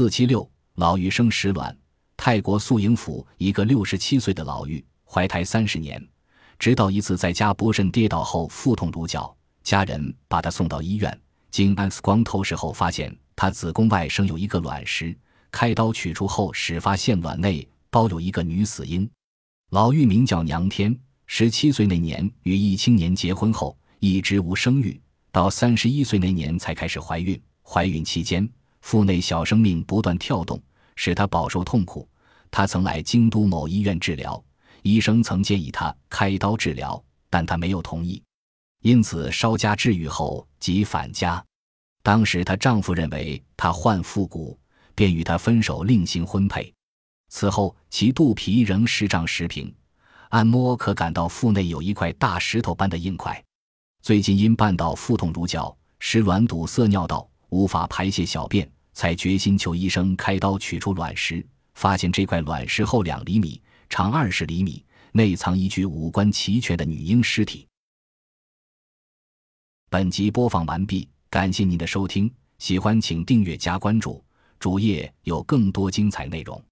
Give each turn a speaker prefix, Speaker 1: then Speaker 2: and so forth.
Speaker 1: 四七六老妪生石卵，泰国素营府一个六十七岁的老妪怀胎三十年，直到一次在家不慎跌倒后腹痛如绞，家人把她送到医院，经 X 光透视后发现她子宫外生有一个卵石，开刀取出后始发现卵内包有一个女死婴。老妪名叫娘天，十七岁那年与一青年结婚后一直无生育，到三十一岁那年才开始怀孕。怀孕期间。腹内小生命不断跳动，使他饱受痛苦。他曾来京都某医院治疗，医生曾建议他开刀治疗，但他没有同意。因此稍加治愈后即返家。当时她丈夫认为她患腹股，便与她分手，另行婚配。此后其肚皮仍时胀时平，按摩可感到腹内有一块大石头般的硬块。最近因半道腹痛如绞，使卵堵塞尿道。无法排泄小便，才决心求医生开刀取出卵石。发现这块卵石厚两厘米，长二十厘米，内藏一具五官齐全的女婴尸体。本集播放完毕，感谢您的收听，喜欢请订阅加关注，主页有更多精彩内容。